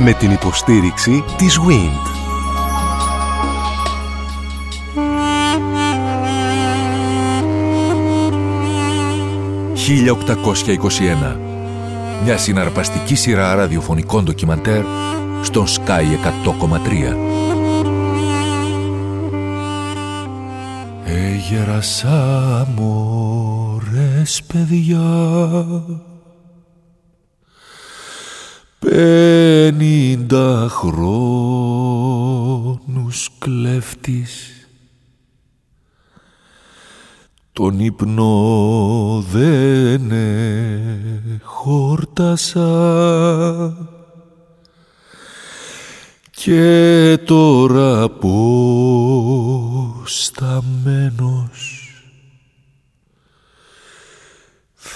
Με την υποστήριξη της WIND. «1821» Μια συναρπαστική σειρά ραδιοφωνικών ντοκιμαντέρ στον Sky 100,3. Έγερασα μωρές παιδιά Πενήντα χρόνους κλέφτης. Τον ύπνο δεν χόρτασα. Και τώρα πως σταμένος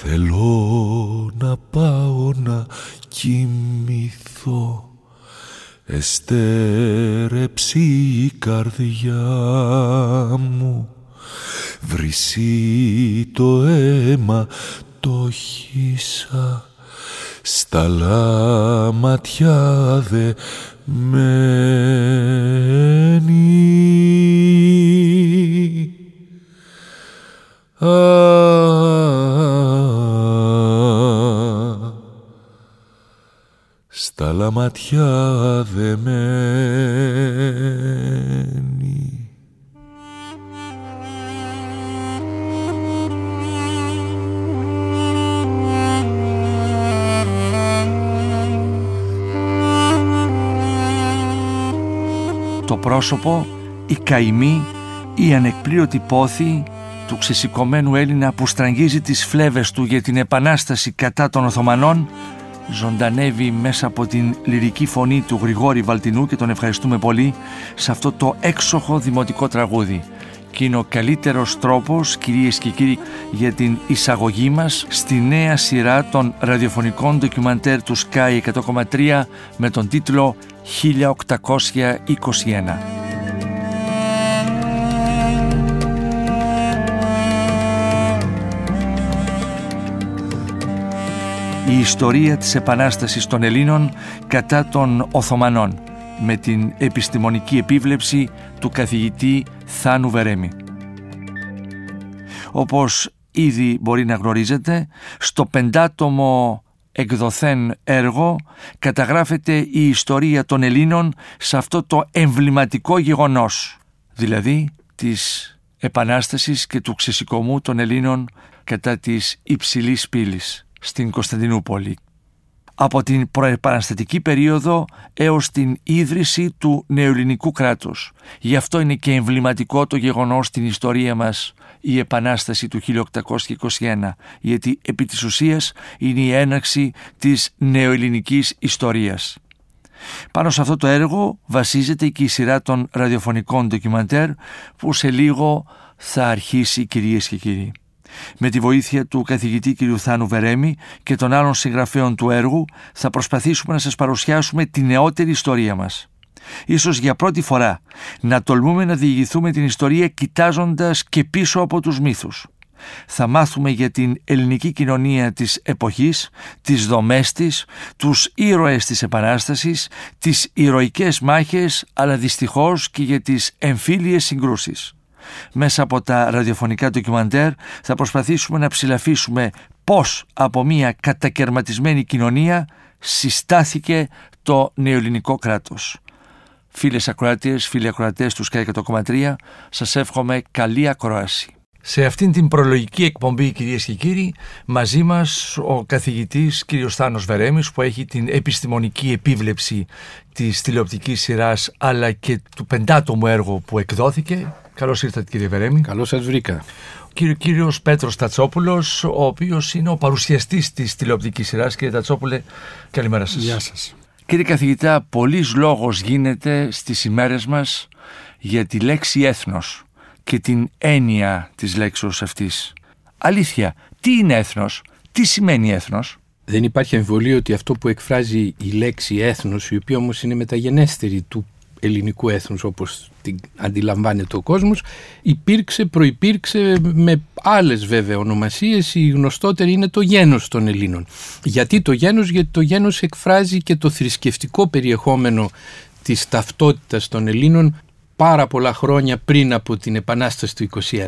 θέλω να πάω να κοιμηθώ εστέρεψει η καρδιά μου βρυσί το αίμα το χύσα στα λαματιά δε μένει. Στα λαματιά δε μένει. το πρόσωπο, η καημή, η ανεκπλήρωτη πόθη του ξεσηκωμένου Έλληνα που στραγγίζει τις φλέβες του για την επανάσταση κατά των Οθωμανών ζωντανεύει μέσα από την λυρική φωνή του Γρηγόρη Βαλτινού και τον ευχαριστούμε πολύ σε αυτό το έξοχο δημοτικό τραγούδι και είναι ο καλύτερος τρόπος κυρίες και κύριοι για την εισαγωγή μας στη νέα σειρά των ραδιοφωνικών ντοκιμαντέρ του Sky 100,3 με τον τίτλο 1821. Η ιστορία της Επανάστασης των Ελλήνων κατά των Οθωμανών με την επιστημονική επίβλεψη του καθηγητή Θάνου Βερέμι. Όπως ήδη μπορεί να γνωρίζετε, στο πεντάτομο εκδοθέν έργο καταγράφεται η ιστορία των Ελλήνων σε αυτό το εμβληματικό γεγονός, δηλαδή της Επανάστασης και του ξεσηκωμού των Ελλήνων κατά της υψηλής πύλης στην Κωνσταντινούπολη από την προεπαναστατική περίοδο έως την ίδρυση του νεοελληνικού κράτους. Γι' αυτό είναι και εμβληματικό το γεγονός στην ιστορία μας η Επανάσταση του 1821, γιατί επί της ουσίας είναι η έναξη της νεοελληνικής ιστορίας. Πάνω σε αυτό το έργο βασίζεται και η σειρά των ραδιοφωνικών ντοκιμαντέρ που σε λίγο θα αρχίσει κυρίες και κύριοι. Με τη βοήθεια του καθηγητή κ. Θάνου Βερέμη και των άλλων συγγραφέων του έργου θα προσπαθήσουμε να σας παρουσιάσουμε τη νεότερη ιστορία μας. Ίσως για πρώτη φορά να τολμούμε να διηγηθούμε την ιστορία κοιτάζοντας και πίσω από τους μύθους. Θα μάθουμε για την ελληνική κοινωνία της εποχής, τις δομές της, τους ήρωες της Επανάστασης, τις ηρωικές μάχες, αλλά δυστυχώς και για τις εμφύλιες συγκρούσεις. Μέσα από τα ραδιοφωνικά ντοκιμαντέρ θα προσπαθήσουμε να ψηλαφίσουμε πώς από μια κατακαιρματισμένη κοινωνία συστάθηκε το νεοελληνικό κράτος. Φίλες ακροατές, φίλοι ακροατές του ΣΚΑΙ 100,3 σας εύχομαι καλή ακροάση. Σε αυτήν την προλογική εκπομπή κυρίες και κύριοι μαζί μας ο καθηγητής κ. Θάνος Βερέμης που έχει την επιστημονική επίβλεψη της τηλεοπτικής σειράς αλλά και του πεντάτομου έργου που εκδόθηκε. Καλώς ήρθατε κύριε Βερέμη. Καλώς σας βρήκα. Ο κύριο, κύριος Πέτρος Τατσόπουλος ο οποίος είναι ο παρουσιαστής της τηλεοπτικής σειράς. Κύριε Τατσόπουλε καλημέρα σας. Γεια σας. Κύριε καθηγητά, πολλής λόγος γίνεται στις ημέρες μας για τη λέξη έθνος και την έννοια της λέξης αυτής. Αλήθεια, τι είναι έθνος, τι σημαίνει έθνος; Δεν υπάρχει αμφιβολία ότι αυτό που εκφράζει η λέξη έθνος, η οποία όμως είναι μεταγενέστερη του ελληνικού έθνους όπως την αντιλαμβάνεται ο κόσμος υπήρξε, προϋπήρξε με άλλες βέβαια ονομασίες η γνωστότερη είναι το γένος των Ελλήνων γιατί το γένος, γιατί το γένος εκφράζει και το θρησκευτικό περιεχόμενο της ταυτότητας των Ελλήνων πάρα πολλά χρόνια πριν από την Επανάσταση του 21.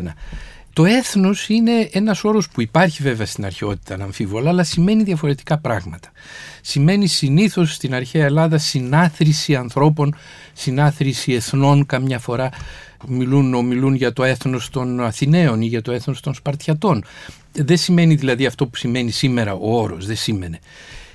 Το έθνος είναι ένας όρος που υπάρχει βέβαια στην αρχαιότητα αναμφίβολα αλλά σημαίνει διαφορετικά πράγματα. Σημαίνει συνήθως στην αρχαία Ελλάδα συνάθρηση ανθρώπων, συνάθρηση εθνών καμιά φορά μιλούν, ομιλούν για το έθνος των Αθηναίων ή για το έθνος των Σπαρτιατών. Δεν σημαίνει δηλαδή αυτό που σημαίνει σήμερα ο όρος, δεν σήμαινε.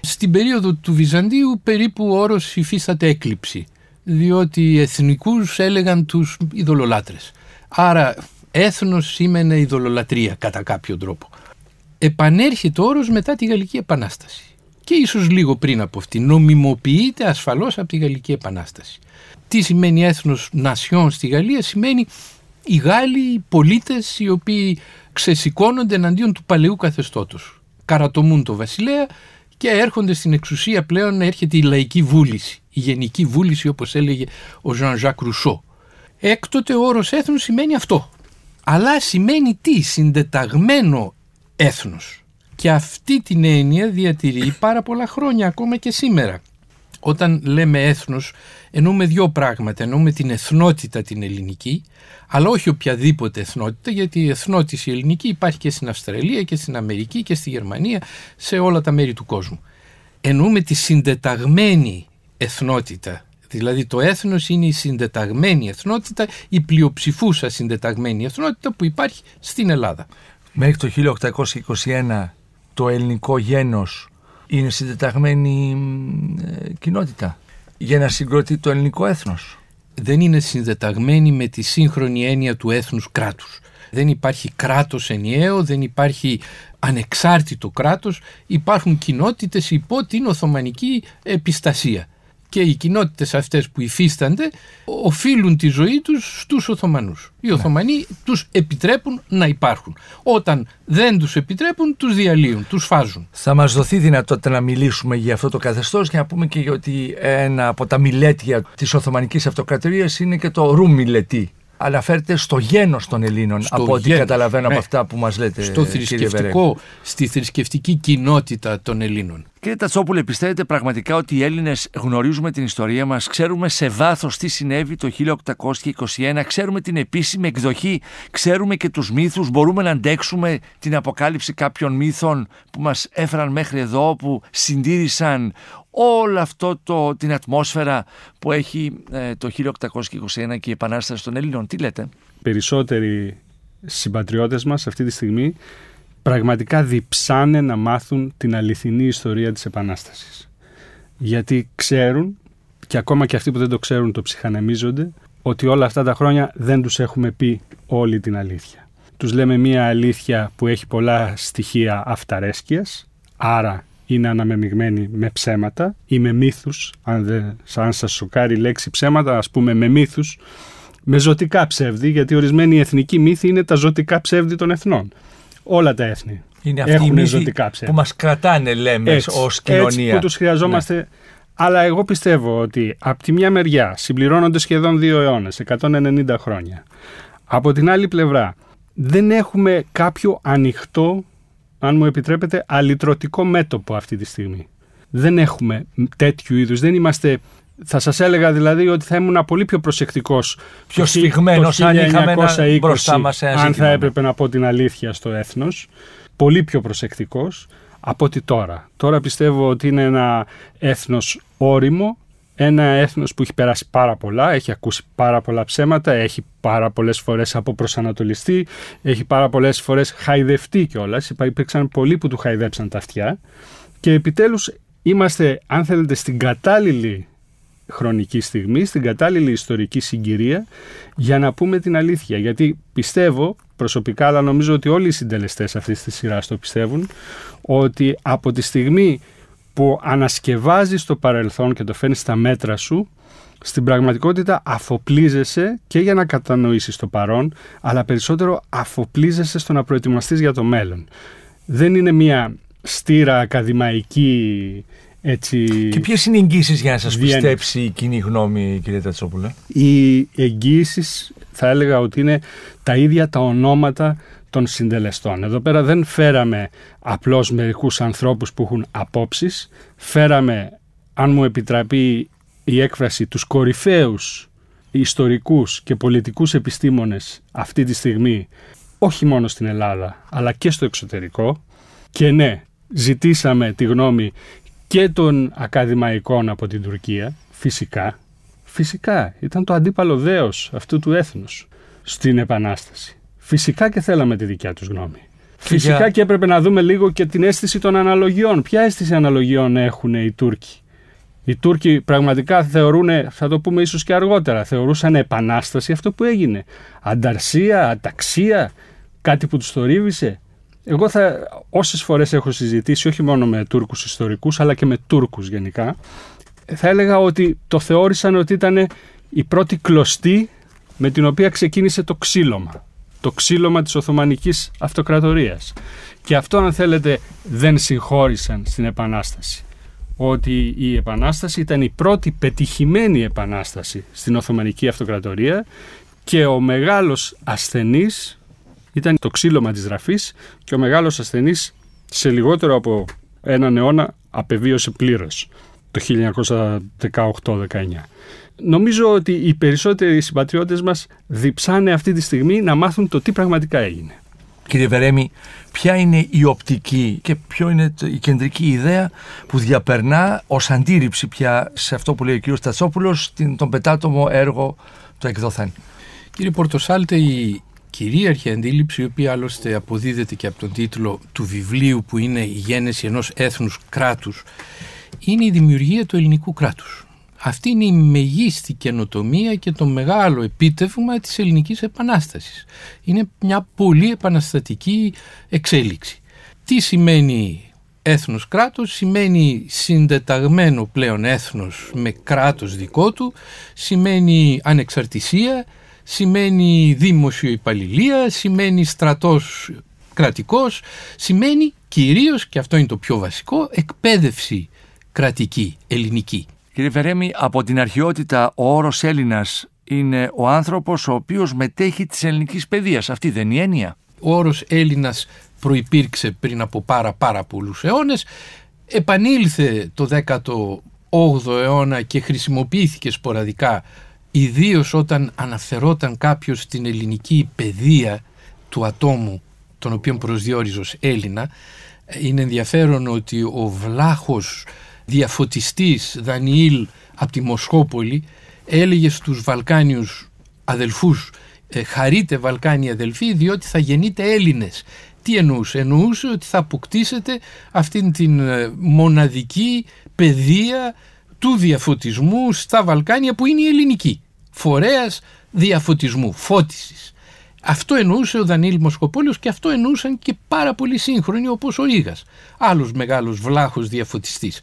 Στην περίοδο του Βυζαντίου περίπου ο όρος υφίσταται έκλειψη διότι οι εθνικούς έλεγαν τους ειδωλολάτρες. Άρα έθνος σήμαινε ειδωλολατρία κατά κάποιο τρόπο. Επανέρχεται ο όρος μετά τη Γαλλική Επανάσταση και ίσως λίγο πριν από αυτή. Νομιμοποιείται ασφαλώς από τη Γαλλική Επανάσταση. Τι σημαίνει έθνος νασιών στη Γαλλία σημαίνει οι Γάλλοι οι πολίτες οι οποίοι ξεσηκώνονται εναντίον του παλαιού καθεστώτος. Καρατομούν το βασιλέα και έρχονται στην εξουσία πλέον έρχεται η λαϊκή βούληση, η γενική βούληση όπως έλεγε ο Ζαν Ζακ Ρουσό. Έκτοτε ο όρος έθνους σημαίνει αυτό. Αλλά σημαίνει τι, συντεταγμένο έθνος. Και αυτή την έννοια διατηρεί πάρα πολλά χρόνια ακόμα και σήμερα. Όταν λέμε έθνος εννοούμε δύο πράγματα. Εννοούμε την εθνότητα την ελληνική, αλλά όχι οποιαδήποτε εθνότητα, γιατί η εθνότητα η ελληνική υπάρχει και στην Αυστραλία και στην Αμερική και στη Γερμανία, σε όλα τα μέρη του κόσμου. Εννοούμε τη συντεταγμένη εθνότητα. Δηλαδή το έθνος είναι η συντεταγμένη εθνότητα, η πλειοψηφούσα συντεταγμένη εθνότητα που υπάρχει στην Ελλάδα. Μέχρι το 1821 το ελληνικό γένος είναι συντεταγμένη ε, κοινότητα για να συγκροτεί το ελληνικό έθνος. Δεν είναι συνδεταγμένη με τη σύγχρονη έννοια του έθνους κράτους. Δεν υπάρχει κράτος ενιαίο, δεν υπάρχει ανεξάρτητο κράτος, υπάρχουν κοινότητες υπό την Οθωμανική επιστασία και οι κοινότητες αυτές που υφίστανται οφείλουν τη ζωή τους στους Οθωμανούς. Οι ναι. Οθωμανοί τους επιτρέπουν να υπάρχουν. Όταν δεν τους επιτρέπουν τους διαλύουν, τους φάζουν. Θα μας δοθεί δυνατότητα να μιλήσουμε για αυτό το καθεστώς και να πούμε και για ότι ένα από τα μιλέτια της Οθωμανικής Αυτοκρατορίας είναι και το ρου μιλετή αναφέρεται στο γένος των Ελλήνων στο από ό,τι καταλαβαίνω από ναι. αυτά που μας λέτε στο θρησκευτικό, στη θρησκευτική κοινότητα των Ελλήνων. Κύριε Τατσόπουλε, πιστεύετε πραγματικά ότι οι Έλληνες γνωρίζουμε την ιστορία μας, ξέρουμε σε βάθος τι συνέβη το 1821, ξέρουμε την επίσημη εκδοχή, ξέρουμε και τους μύθους, μπορούμε να αντέξουμε την αποκάλυψη κάποιων μύθων που μας έφεραν μέχρι εδώ, που συντήρησαν όλο αυτό το, την ατμόσφαιρα που έχει ε, το 1821 και η Επανάσταση των Ελλήνων. Τι λέτε; Περισσότεροι συμπατριώτες μας αυτή τη στιγμή πραγματικά διψάνε να μάθουν την αληθινή ιστορία της Επανάστασης. Γιατί ξέρουν, και ακόμα και αυτοί που δεν το ξέρουν το ψυχανεμίζονται, ότι όλα αυτά τα χρόνια δεν τους έχουμε πει όλη την αλήθεια. Τους λέμε μία αλήθεια που έχει πολλά στοιχεία αυταρέσκειας, άρα είναι αναμεμειγμένη με ψέματα ή με μύθους, αν, δεν, αν σας σοκάρει η λέξη ψέματα, ας πούμε με μύθους, με ζωτικά ψεύδι, γιατί ορισμένοι εθνικοί μύθοι είναι τα ζωτικά ψεύδι των εθνών. Όλα τα έθνη είναι έχουν οι ζωτικά ψεύδι. που μας κρατάνε, λέμε, έτσι, ως κοινωνία. Έτσι που τους χρειαζόμαστε. Ναι. Αλλά εγώ πιστεύω ότι από τη μια μεριά συμπληρώνονται σχεδόν δύο αιώνες, 190 χρόνια. Από την άλλη πλευρά δεν έχουμε κάποιο ανοιχτό αν μου επιτρέπετε, αλυτρωτικό μέτωπο αυτή τη στιγμή. Δεν έχουμε τέτοιου είδους. Δεν είμαστε. Θα σας έλεγα δηλαδή ότι θα ήμουν πολύ πιο προσεκτικός. Πιο σφιγμένος, αν είχαμε ένα μπροστά μας Αν θα έπρεπε να πω την αλήθεια στο έθνος. Πολύ πιο προσεκτικός από ότι τώρα. Τώρα πιστεύω ότι είναι ένα έθνος όριμο, ένα έθνος που έχει περάσει πάρα πολλά, έχει ακούσει πάρα πολλά ψέματα, έχει πάρα πολλές φορές αποπροσανατολιστεί, έχει πάρα πολλές φορές χαϊδευτεί κιόλας. Υπήρξαν πολλοί που του χαϊδέψαν τα αυτιά και επιτέλους είμαστε, αν θέλετε, στην κατάλληλη χρονική στιγμή, στην κατάλληλη ιστορική συγκυρία για να πούμε την αλήθεια. Γιατί πιστεύω προσωπικά, αλλά νομίζω ότι όλοι οι συντελεστές αυτής της σειράς το πιστεύουν, ότι από τη στιγμή που ανασκευάζεις το παρελθόν και το φέρνεις στα μέτρα σου, στην πραγματικότητα αφοπλίζεσαι και για να κατανοήσεις το παρόν, αλλά περισσότερο αφοπλίζεσαι στο να προετοιμαστείς για το μέλλον. Δεν είναι μια στήρα ακαδημαϊκή έτσι... Και ποιες είναι οι εγγύσεις για να σας Διένεξη. πιστέψει η κοινή γνώμη, κύριε Τατσόπουλε; Οι εγγύησεις θα έλεγα ότι είναι τα ίδια τα ονόματα των συντελεστών. Εδώ πέρα δεν φέραμε απλώς μερικούς ανθρώπους που έχουν απόψεις, φέραμε, αν μου επιτραπεί η έκφραση, τους κορυφαίους ιστορικούς και πολιτικούς επιστήμονες αυτή τη στιγμή, όχι μόνο στην Ελλάδα, αλλά και στο εξωτερικό. Και ναι, ζητήσαμε τη γνώμη και των ακαδημαϊκών από την Τουρκία, φυσικά. Φυσικά, ήταν το αντίπαλο δέος αυτού του έθνους στην Επανάσταση. Φυσικά και θέλαμε τη δικιά τους γνώμη. Φυσικά για- και έπρεπε να δούμε λίγο και την αίσθηση των αναλογιών. Ποια αίσθηση αναλογιών έχουν οι Τούρκοι; Οι Τούρκοι πραγματικά θεωρούν, θα το πούμε ίσως και αργότερα, θεωρούσαν επανάσταση αυτό που έγινε. Ανταρσία, αταξία, κάτι που τους θορύβησε. Εγώ θα, όσες φορές έχω συζητήσει, όχι μόνο με Τούρκους ιστορικούς, αλλά και με Τούρκους γενικά, θα έλεγα ότι το θεώρησαν ότι ήταν η πρώτη κλωστή με την οποία ξεκίνησε το ξύλωμα. Το ξύλωμα της Οθωμανικής Αυτοκρατορίας. Και αυτό αν θέλετε δεν συγχώρησαν στην Επανάσταση. Ότι η Επανάσταση ήταν η πρώτη πετυχημένη Επανάσταση στην Οθωμανική Αυτοκρατορία και ο μεγάλος ασθενής ήταν το ξύλωμα της Ραφής και ο μεγάλος ασθενής σε λιγότερο από έναν αιώνα απεβίωσε πλήρως το 1918-19. Νομίζω ότι οι περισσότεροι συμπατριώτες μας διψάνε αυτή τη στιγμή να μάθουν το τι πραγματικά έγινε. Κύριε Βερέμι, ποια είναι η οπτική και ποιο είναι το- η κεντρική ιδέα που διαπερνά ως αντίρρηψη πια σε αυτό που λέει ο κύριος Τατσόπουλος στην- τον πετάτομο έργο του εκδοθέν. Κύριε Πορτοσάλτε, η κυρίαρχη αντίληψη, η οποία άλλωστε αποδίδεται και από τον τίτλο του βιβλίου που είναι «Η γένεση ενός έθνους κράτους», είναι η δημιουργία του ελληνικού κράτους. Αυτή είναι η μεγίστη καινοτομία και το μεγάλο επίτευγμα της ελληνικής επανάστασης. Είναι μια πολύ επαναστατική εξέλιξη. Τι σημαίνει έθνος κράτος, σημαίνει συντεταγμένο πλέον έθνος με κράτος δικό του, σημαίνει ανεξαρτησία, σημαίνει δημόσιο υπαλληλία, σημαίνει στρατός κρατικός, σημαίνει κυρίως, και αυτό είναι το πιο βασικό, εκπαίδευση κρατική, ελληνική. Κύριε Βερέμι, από την αρχαιότητα ο όρος Έλληνας είναι ο άνθρωπος ο οποίος μετέχει της ελληνικής παιδείας. Αυτή δεν είναι η έννοια. Ο όρος Έλληνας προϋπήρξε πριν από πάρα πάρα πολλούς αιώνες, επανήλθε το 18ο αιώνα και χρησιμοποιήθηκε σποραδικά ιδίως όταν αναφερόταν κάποιος στην ελληνική παιδεία του ατόμου τον οποίον προσδιορίζω ως Έλληνα. Είναι ενδιαφέρον ότι ο βλάχος διαφωτιστής Δανιήλ από τη Μοσχόπολη έλεγε στους Βαλκάνιους αδελφούς ε, χαρείτε Βαλκάνοι αδελφοί διότι θα γεννείτε Έλληνες. Τι εννοούσε, εννοούσε ότι θα αποκτήσετε αυτήν την ε, μοναδική παιδεία του διαφωτισμού στα Βαλκάνια που είναι η ελληνική. Φορέας διαφωτισμού, φώτισης. Αυτό εννοούσε ο Δανίλ Μοσκοπόλιος και αυτό εννοούσαν και πάρα πολλοί σύγχρονοι όπως ο Ρήγας, άλλος μεγάλος βλάχος διαφωτιστής.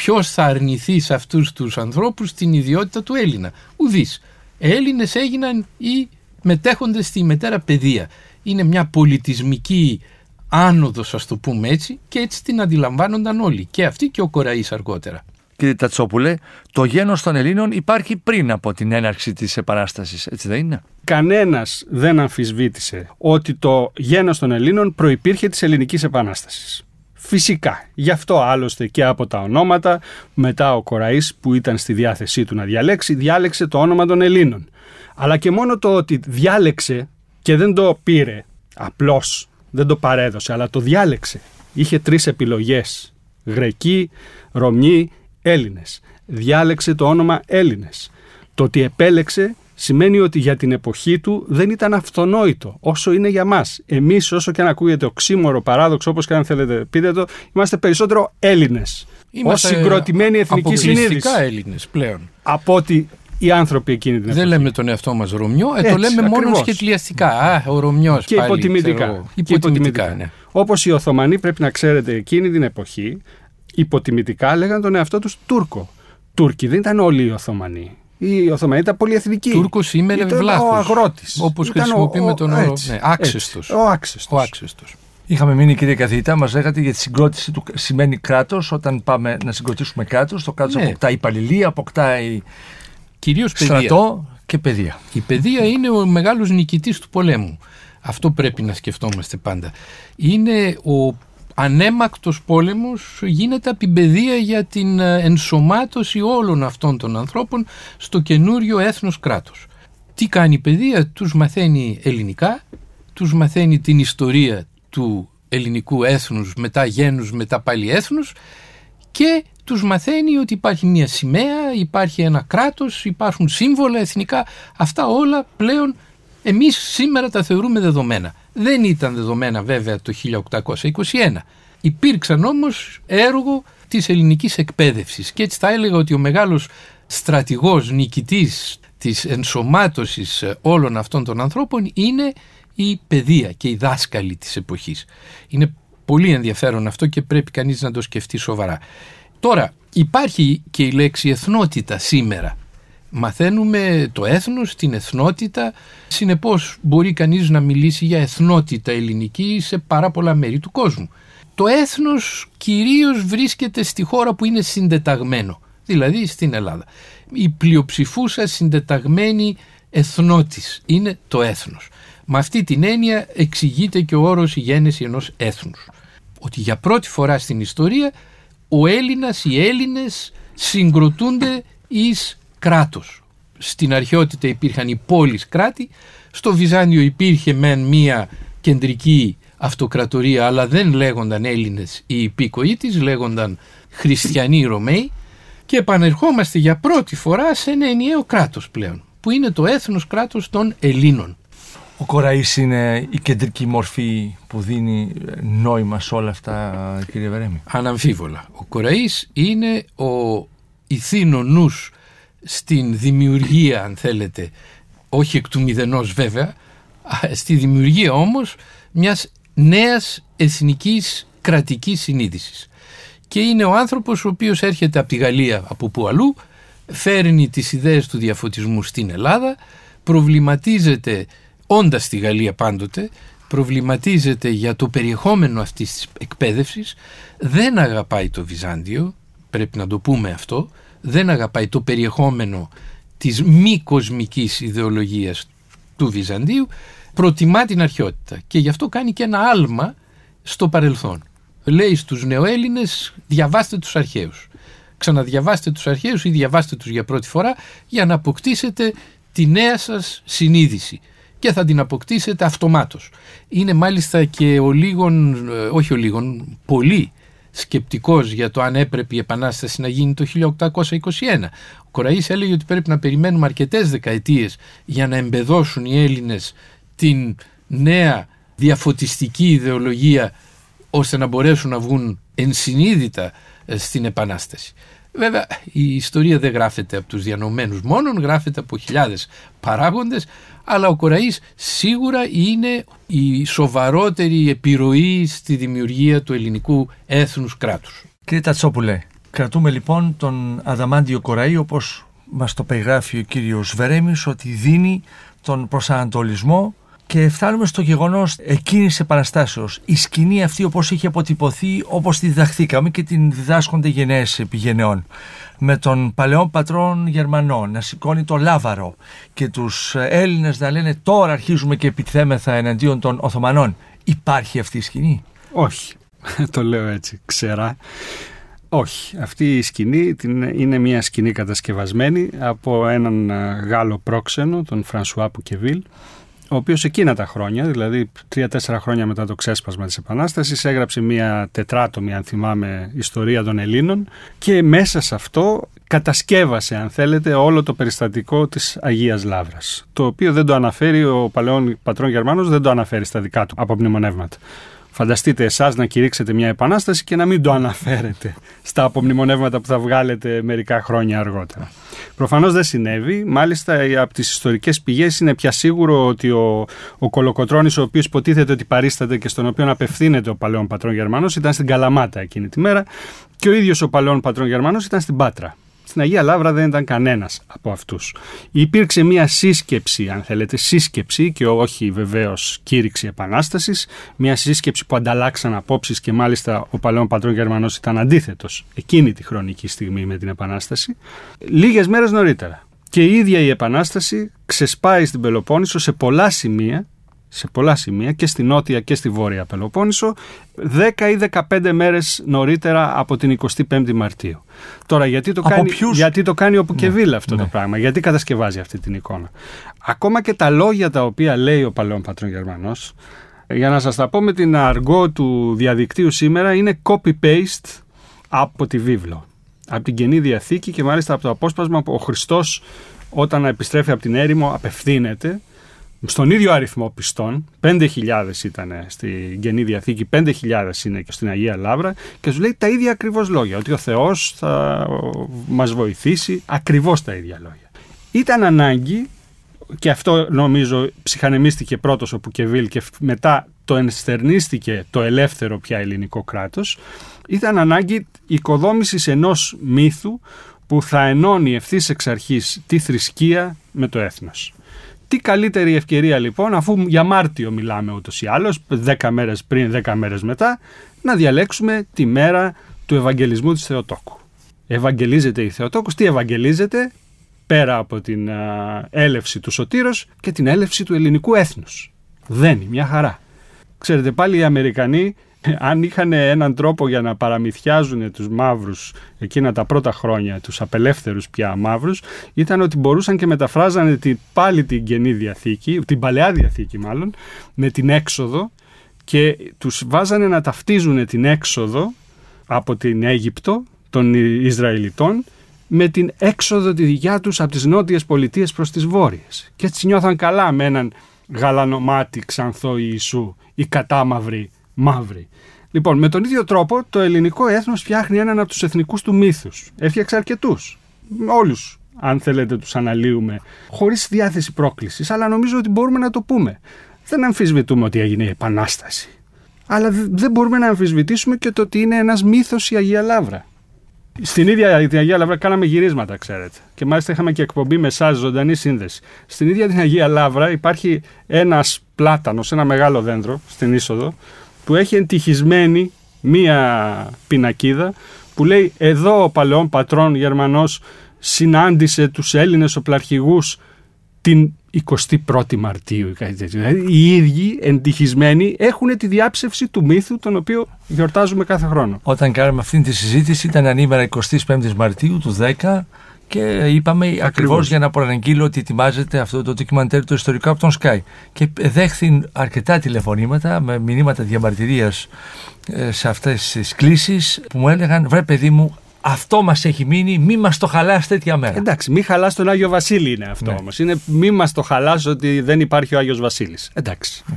Ποιος θα αρνηθεί σε αυτούς τους ανθρώπους την ιδιότητα του Έλληνα. Ουδής. Έλληνες έγιναν οι μετέχοντες στη μετέρα παιδεία. Είναι μια πολιτισμική άνοδος ας το πούμε έτσι και έτσι την αντιλαμβάνονταν όλοι και αυτοί και ο Κοραής αργότερα. Κύριε Τατσόπουλε, το γένος των Ελλήνων υπάρχει πριν από την έναρξη της Επανάστασης, έτσι δεν είναι; Κανένας δεν αμφισβήτησε ότι το γένος των Ελλήνων προϋπήρχε της Ελληνικής Επανάστασης. Φυσικά. Γι' αυτό άλλωστε και από τα ονόματα, μετά ο Κοραής που ήταν στη διάθεσή του να διαλέξει, διάλεξε το όνομα των Ελλήνων. Αλλά και μόνο το ότι διάλεξε και δεν το πήρε απλώς, δεν το παρέδωσε, αλλά το διάλεξε. Είχε τρεις επιλογές. Γρεκοί, Ρωμιοί, Έλληνες. Διάλεξε το όνομα Έλληνες. Το ότι επέλεξε σημαίνει ότι για την εποχή του δεν ήταν αυτονόητο όσο είναι για μας. Εμείς όσο και αν ακούγεται οξύμορο, παράδοξο, όπως και αν θέλετε πείτε το, είμαστε περισσότερο Έλληνες. Ως συγκροτημένη εθνική συνείδηση. αποκλειστικά Έλληνες πλέον. Από ότι οι άνθρωποι εκείνη την Δεν εποχή. λέμε τον εαυτό μας Ρωμιό, ε, το Έτσι, λέμε μόνο ακριβώς. σχετιαστικά. Α, ο Ρωμιός και πάλι, υποτιμητικά. ξέρω εγώ. Και υποτιμητικά, ναι. Όπως οι Οθωμανοί πρέπει να ξέρετε εκείνη την εποχή υποτιμητικά λέγαν τον εαυτό τους Τούρκο. Τούρκοι δεν ήταν όλοι οι Οθωμανοί. Οι Οθωμανοί ήταν πολυεθνικοί. Τούρκος σήμερα Ήταν βλάχος. Ο αγρότης. Όπως Ήταν χρησιμοποιούμε τον όρο, έτσι, ναι, άξεστος. έτσι. Ο άξεστος. Ο άξεστος. Είχαμε μείνει, κύριε καθηγητά, μας λέγατε για τη συγκρότηση του σημαίνει κράτος. Όταν πάμε να συγκροτήσουμε κράτος, το κράτος Ναι. αποκτάει υπαλληλία, αποκτάει Κυρίως παιδεία. στρατό και παιδεία. Η παιδεία είναι ο μεγάλος νικητής του πολέμου. Αυτό πρέπει να σκεφτόμαστε πάντα. Είναι ο ανέμακτος πόλεμος γίνεται από την παιδεία για την ε, ενσωμάτωση όλων αυτών των ανθρώπων στο καινούριο έθνος κράτος. Τι κάνει η παιδεία, τους μαθαίνει ελληνικά, τους μαθαίνει την ιστορία του ελληνικού έθνους, μετά γένους, μετά πάλι έθνους και τους μαθαίνει ότι υπάρχει μια σημαία, υπάρχει ένα κράτος, υπάρχουν σύμβολα εθνικά. Αυτά όλα πλέον εμείς σήμερα τα θεωρούμε δεδομένα. Δεν ήταν δεδομένα βέβαια το 1821. Υπήρξαν όμως έργο της ελληνικής εκπαίδευσης και έτσι θα έλεγα ότι ο μεγάλος στρατηγός νικητής της ενσωμάτωσης ε, όλων αυτών των ανθρώπων είναι η παιδεία και οι δάσκαλοι της εποχής. Είναι πολύ ενδιαφέρον αυτό και πρέπει κανείς να το σκεφτεί σοβαρά. Τώρα υπάρχει και η λέξη εθνότητα σήμερα. Μαθαίνουμε το έθνος, την εθνότητα, συνεπώς μπορεί κανείς να μιλήσει για εθνότητα ελληνική σε πάρα πολλά μέρη του κόσμου. Το έθνος κυρίως βρίσκεται στη χώρα που είναι συντεταγμένο, δηλαδή στην Ελλάδα. Η πλειοψηφούσα συντεταγμένη εθνότης είναι το έθνος. Με αυτή την έννοια εξηγείται και ο όρος η γέννηση ενός έθνους. Ότι για πρώτη φορά στην ιστορία ο Έλληνας, οι Έλληνες συγκροτούνται εις κράτος. Στην αρχαιότητα υπήρχαν οι πόλεις κράτη, στο Βυζάνιο υπήρχε μεν μία κεντρική αυτοκρατορία αλλά δεν λέγονταν Έλληνες οι υπήκοοι της, λέγονταν χριστιανοί Ρωμαίοι και επανερχόμαστε για πρώτη φορά σε ένα ενιαίο κράτος πλέον που είναι το έθνος κράτος των Ελλήνων. Ο Κοραής είναι η κεντρική μορφή που δίνει νόημα σε όλα αυτά, κύριε Βερέμι. Αναμφίβολα. Ο Κοραής είναι ο ηθήνο νους στην δημιουργία, αν θέλετε, όχι εκ του μηδενός βέβαια, α, στη δημιουργία όμως μιας νέας εθνικής κρατικής συνείδησης. Και είναι ο άνθρωπος ο οποίος έρχεται από τη Γαλλία από που αλλού, φέρνει τις ιδέες του διαφωτισμού στην Ελλάδα, προβληματίζεται όντας στη Γαλλία πάντοτε, προβληματίζεται για το περιεχόμενο αυτής της εκπαίδευσης, δεν αγαπάει το Βυζάντιο, πρέπει να το πούμε αυτό, δεν αγαπάει το περιεχόμενο της μη κοσμικής ιδεολογίας του Βυζαντίου, προτιμά την αρχαιότητα και γι' αυτό κάνει και ένα άλμα στο παρελθόν. Λέει στους νεοέλληνες διαβάστε τους αρχαίους. Ξαναδιαβάστε τους αρχαίους ή διαβάστε τους για πρώτη φορά για να αποκτήσετε τη νέα σας συνείδηση και θα την αποκτήσετε αυτομάτως. Είναι μάλιστα και ο λίγον, ε, όχι ο λίγον, πολύ σκεπτικός για το αν έπρεπε η Επανάσταση να γίνει το 1821. Ο Κοραής έλεγε ότι πρέπει να περιμένουμε αρκετές δεκαετίες για να εμπεδώσουν οι Έλληνες την νέα διαφωτιστική ιδεολογία ώστε να μπορέσουν να βγουν ενσυνείδητα ε, στην Επανάσταση. Βέβαια η ιστορία δεν γράφεται από τους διανομένους μόνον, γράφεται από χιλιάδες παράγοντες, αλλά ο Κοραής σίγουρα είναι η σοβαρότερη επιρροή στη δημιουργία του ελληνικού έθνους κράτους. Κύριε Τατσόπουλε, κρατούμε λοιπόν τον Αδαμάντιο Κοραή όπως μας το περιγράφει ο κύριος Βερέμις ότι δίνει τον προσανατολισμό και φτάνουμε στο γεγονός εκείνης της επαναστάσεως. Η σκηνή αυτή όπως είχε αποτυπωθεί, όπως τη διδαχθήκαμε και την διδάσκονται γενναίες επιγενεών. Με τον παλαιόν πατρόν Γερμανών να σηκώνει το λάβαρο και τους Έλληνες να λένε τώρα αρχίζουμε και επιτιθέμεθα εναντίον των Οθωμανών. Υπάρχει αυτή η σκηνή; Όχι, το λέω έτσι, ξερά. Όχι, αυτή η σκηνή την- είναι μια σκηνή κατασκευασμένη από έναν α, Γάλλο πρόξενο, τον Φρανσουά Πουκεβίλ, ο οποίος εκείνα τα χρόνια, δηλαδή τρία-τέσσερα χρόνια μετά το ξέσπασμα της Επανάστασης, έγραψε μια τετράτομη, αν θυμάμαι, ιστορία των Ελλήνων και μέσα σε αυτό κατασκεύασε, αν θέλετε, όλο το περιστατικό της Αγίας Λαύρας, το οποίο δεν το αναφέρει ο παλαιόν πατρόν Γερμανός, δεν το αναφέρει στα δικά του απομνημονεύματα. Φανταστείτε εσάς να κηρύξετε μια επανάσταση και να μην το αναφέρετε στα απομνημονεύματα που θα βγάλετε μερικά χρόνια αργότερα. Προφανώς δεν συνέβη. Μάλιστα, από τις ιστορικές πηγές είναι πια σίγουρο ότι ο, ο Κολοκοτρόνη, ο οποίος υποτίθεται ότι παρίσταται και στον οποίο απευθύνεται ο παλαιόν πατρόν Γερμανός, ήταν στην Καλαμάτα εκείνη τη μέρα και ο ίδιος ο παλαιόν πατρόν Γερμανός ήταν στην Πάτρα. Στην Αγία Λάβρα δεν ήταν κανένας από αυτούς. Υπήρξε μια σύσκεψη, αν θέλετε, σύσκεψη και όχι βεβαίως κήρυξη επανάστασης, μια σύσκεψη που ανταλλάξαν απόψεις και μάλιστα ο παλαιόν πατρόν Γερμανός ήταν αντίθετος εκείνη τη χρονική στιγμή με την επανάσταση, λίγες μέρες νωρίτερα. Και η ίδια η επανάσταση ξεσπάει στην Πελοπόννησο σε πολλά σημεία σε πολλά σημεία και στη νότια και στη βόρεια Πελοπόννησο 10 ή 15 μέρες νωρίτερα από την 25η Μαρτίου. Τώρα γιατί το, κάνει, γιατί το κάνει ο Πουκεβίλ ναι, αυτό το ναι. πράγμα, γιατί κατασκευάζει αυτή την εικόνα; Ακόμα και τα λόγια τα οποία λέει ο παλαιόν πατρόν Γερμανός, για να σας τα πω με την αργό του διαδικτύου σήμερα, είναι copy-paste από τη βίβλο. Από την Καινή Διαθήκη και μάλιστα από το απόσπασμα που ο Χριστός όταν επιστρέφει από την έρημο απευθύνεται στον ίδιο αριθμό πιστών, 5.000 ήταν στην Καινή Διαθήκη, 5.000 είναι και στην Αγία Λάβρα και σου λέει τα ίδια ακριβώς λόγια, ότι ο Θεός θα μας βοηθήσει, ακριβώς τα ίδια λόγια. Ήταν ανάγκη, και αυτό νομίζω ψυχανεμίστηκε πρώτος ο Πουκεβίλ και μετά το ενστερνίστηκε το ελεύθερο πια ελληνικό κράτος, ήταν ανάγκη οικοδόμησης ενός μύθου που θα ενώνει ευθύς εξ αρχής τη θρησκεία με το έθνος. Τι καλύτερη ευκαιρία λοιπόν, αφού για Μάρτιο μιλάμε ούτως ή άλλως, 10 μέρες πριν, 10 μέρες μετά, να διαλέξουμε τη μέρα του Ευαγγελισμού της Θεοτόκου. Ευαγγελίζεται η Θεοτόκος, τι ευαγγελίζεται, πέρα από την έλευση του Σωτήρος και την έλευση του ελληνικού έθνους. Δένει, μια χαρά. Ξέρετε πάλι οι Αμερικανοί αν είχαν έναν τρόπο για να παραμυθιάζουν τους μαύρους εκείνα τα πρώτα χρόνια, τους απελεύθερους πια μαύρους, ήταν ότι μπορούσαν και μεταφράζανε την, πάλι την Καινή Διαθήκη, την Παλαιά Διαθήκη μάλλον, με την έξοδο και τους βάζανε να ταυτίζουν την έξοδο από την Αίγυπτο των Ισραηλιτών με την έξοδο τη δικιά τους από τις νότιες πολιτείες προς τις βόρειες. Και έτσι νιώθαν καλά με έναν γαλανομάτι ξανθό Ιησού ή κατάμαυρη μαύρη. Λοιπόν, με τον ίδιο τρόπο το ελληνικό έθνος φτιάχνει έναν από τους εθνικούς του μύθους. Έφτιαξε αρκετούς. Όλους, αν θέλετε, τους αναλύουμε. Χωρίς διάθεση πρόκλησης, αλλά νομίζω ότι μπορούμε να το πούμε. Δεν αμφισβητούμε ότι έγινε η Επανάσταση. Αλλά δεν μπορούμε να αμφισβητήσουμε και το ότι είναι ένας μύθος η Αγία Λάβρα. Στην ίδια την Αγία Λάβρα κάναμε γυρίσματα, ξέρετε. Και μάλιστα είχαμε και εκπομπή με εσάς, ζωντανή σύνδεση. Στην ίδια την Αγία Λάβρα υπάρχει ένας πλάτανος, ένα μεγάλο δέντρο στην είσοδο, που έχει εντυχισμένη μία πινακίδα που λέει εδώ ο παλαιόν πατρόν Γερμανός συνάντησε τους Έλληνες οπλαρχηγούς την 21η Μαρτίου. Δηλαδή οι ίδιοι εντυχισμένοι έχουν τη διάψευση του μύθου τον οποίο γιορτάζουμε κάθε χρόνο. Όταν κάναμε αυτή τη συζήτηση ήταν ανήμερα 25 Μαρτίου του 10 και είπαμε ακριβώς για να προαναγγείλω ότι ετοιμάζεται αυτό το ντοκιμαντέρ το ιστορικό από τον Sky. Και δέχθη αρκετά τηλεφωνήματα με μηνύματα διαμαρτυρίας ε, σε αυτές τις κλήσεις που μου έλεγαν Βρε, παιδί μου, αυτό μας έχει μείνει, μη μας το χαλάς τέτοια μέρα. Εντάξει, μη χαλάς τον Άγιο Βασίλη είναι αυτό ναι. όμως. Είναι μη μας το χαλάς ότι δεν υπάρχει ο Άγιος Βασίλης. Εντάξει. Ναι.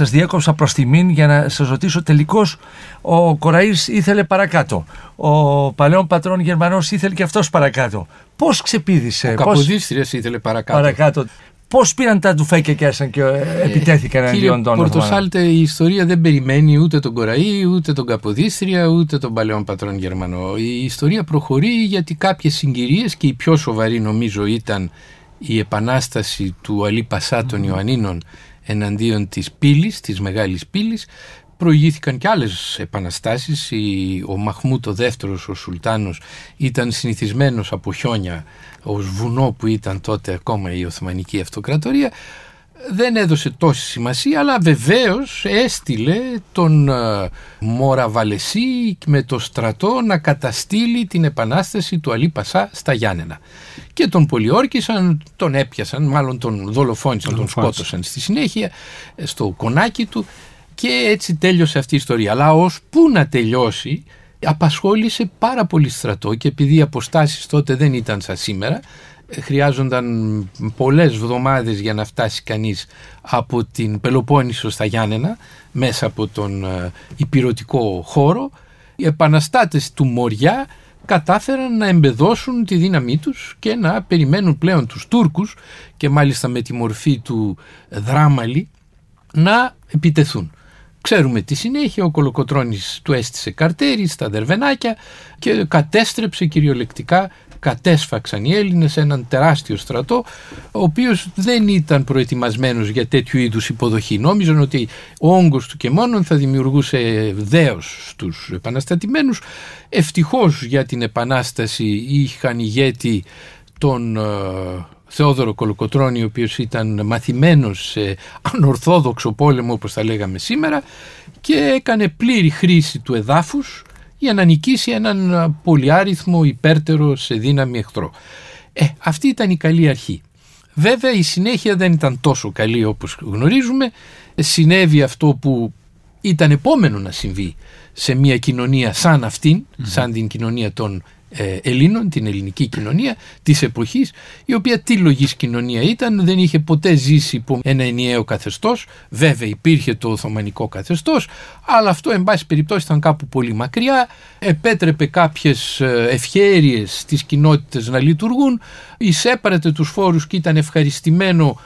Σας διέκοψα προς τιμήν για να σας ρωτήσω τελικώς. Ο Κοραής ήθελε παρακάτω. Ο παλαιόν πατρόν Γερμανός ήθελε και αυτός παρακάτω. Πώς ξεπίδησε, Ο Καποδίστριας ήθελε παρακάτω. παρακάτω. Πώς πήραν τα ντουφέκια και έσαν και ε, επιτέθηκαν εναντίον των Πορτοσάλτε, η ιστορία δεν περιμένει ούτε τον Κοραή, ούτε τον Καποδίστρια, ούτε τον παλαιόν πατρόν Γερμανό. Η ιστορία προχωρεί γιατί κάποιες συγκυρίες και η πιο σοβαρή νομίζω ήταν η επανάσταση του Αλή Πασά των Ιωαννίνων εναντίον της πύλης, της μεγάλης πύλης. Προηγήθηκαν και άλλες επαναστάσεις. Ο Μαχμούτ ο δεύτερος, ο Σουλτάνος, ήταν συνηθισμένος από χιόνια ως βουνό που ήταν τότε ακόμα η Οθωμανική Αυτοκρατορία δεν έδωσε τόση σημασία αλλά βεβαίως έστειλε τον uh, Μόρα Βαλεσί με το στρατό να καταστήλει την επανάσταση του Αλή Πασά στα Γιάννενα. Και τον πολιόρκησαν, τον έπιασαν μάλλον τον δολοφόνησαν, τον σκότωσαν στη συνέχεια ε, στο κονάκι του. Και έτσι τέλειωσε αυτή η ιστορία. Αλλά ως που να τελειώσει απασχόλησε πάρα πολύ στρατό και επειδή οι αποστάσεις τότε δεν ήταν σαν σήμερα χρειάζονταν πολλές βδομάδες για να φτάσει κανείς από την Πελοπόννησο στα Γιάννενα μέσα από τον ε, υπηρετικό χώρο οι επαναστάτες του Μοριά κατάφεραν να εμπεδώσουν τη δύναμή τους και να περιμένουν πλέον τους Τούρκους και μάλιστα με τη μορφή του Δράμαλη να επιτεθούν. Ξέρουμε τη συνέχεια, ο Κολοκοτρώνης του έστησε καρτέρι στα δερβενάκια και κατέστρεψε κυριολεκτικά κατέσφαξαν οι Έλληνες έναν τεράστιο στρατό ο οποίος δεν ήταν προετοιμασμένος για τέτοιου είδους υποδοχή. Νόμιζαν ότι ο όγκος του και μόνον θα δημιουργούσε δέος στους επαναστατημένους. Ευτυχώς για την επανάσταση είχαν ηγέτη τον ε, Θεόδωρο Κολοκοτρώνη ο οποίος ήταν μαθημένος σε ανορθόδοξο πόλεμο όπως θα λέγαμε σήμερα και έκανε πλήρη χρήση του εδάφους για να νικήσει έναν πολυάριθμο υπέρτερο σε δύναμη εχθρό. Ε, αυτή ήταν η καλή αρχή. Βέβαια η συνέχεια δεν ήταν τόσο καλή όπως γνωρίζουμε. Συνέβη αυτό που ήταν επόμενο να συμβεί σε μια κοινωνία σαν αυτήν, σαν την κοινωνία των ε, Ελλήνων, την ελληνική κοινωνία της εποχής, η οποία τι λογής κοινωνία ήταν, δεν είχε ποτέ ζήσει υπό ένα ενιαίο καθεστώς, βέβαια υπήρχε το Οθωμανικό καθεστώς, αλλά αυτό εν πάση περιπτώσει ήταν κάπου πολύ μακριά, επέτρεπε κάποιες ε, ευχέρειες στις κοινότητες να λειτουργούν, εισέπαρατε τους φόρους και ήταν ευχαριστημένο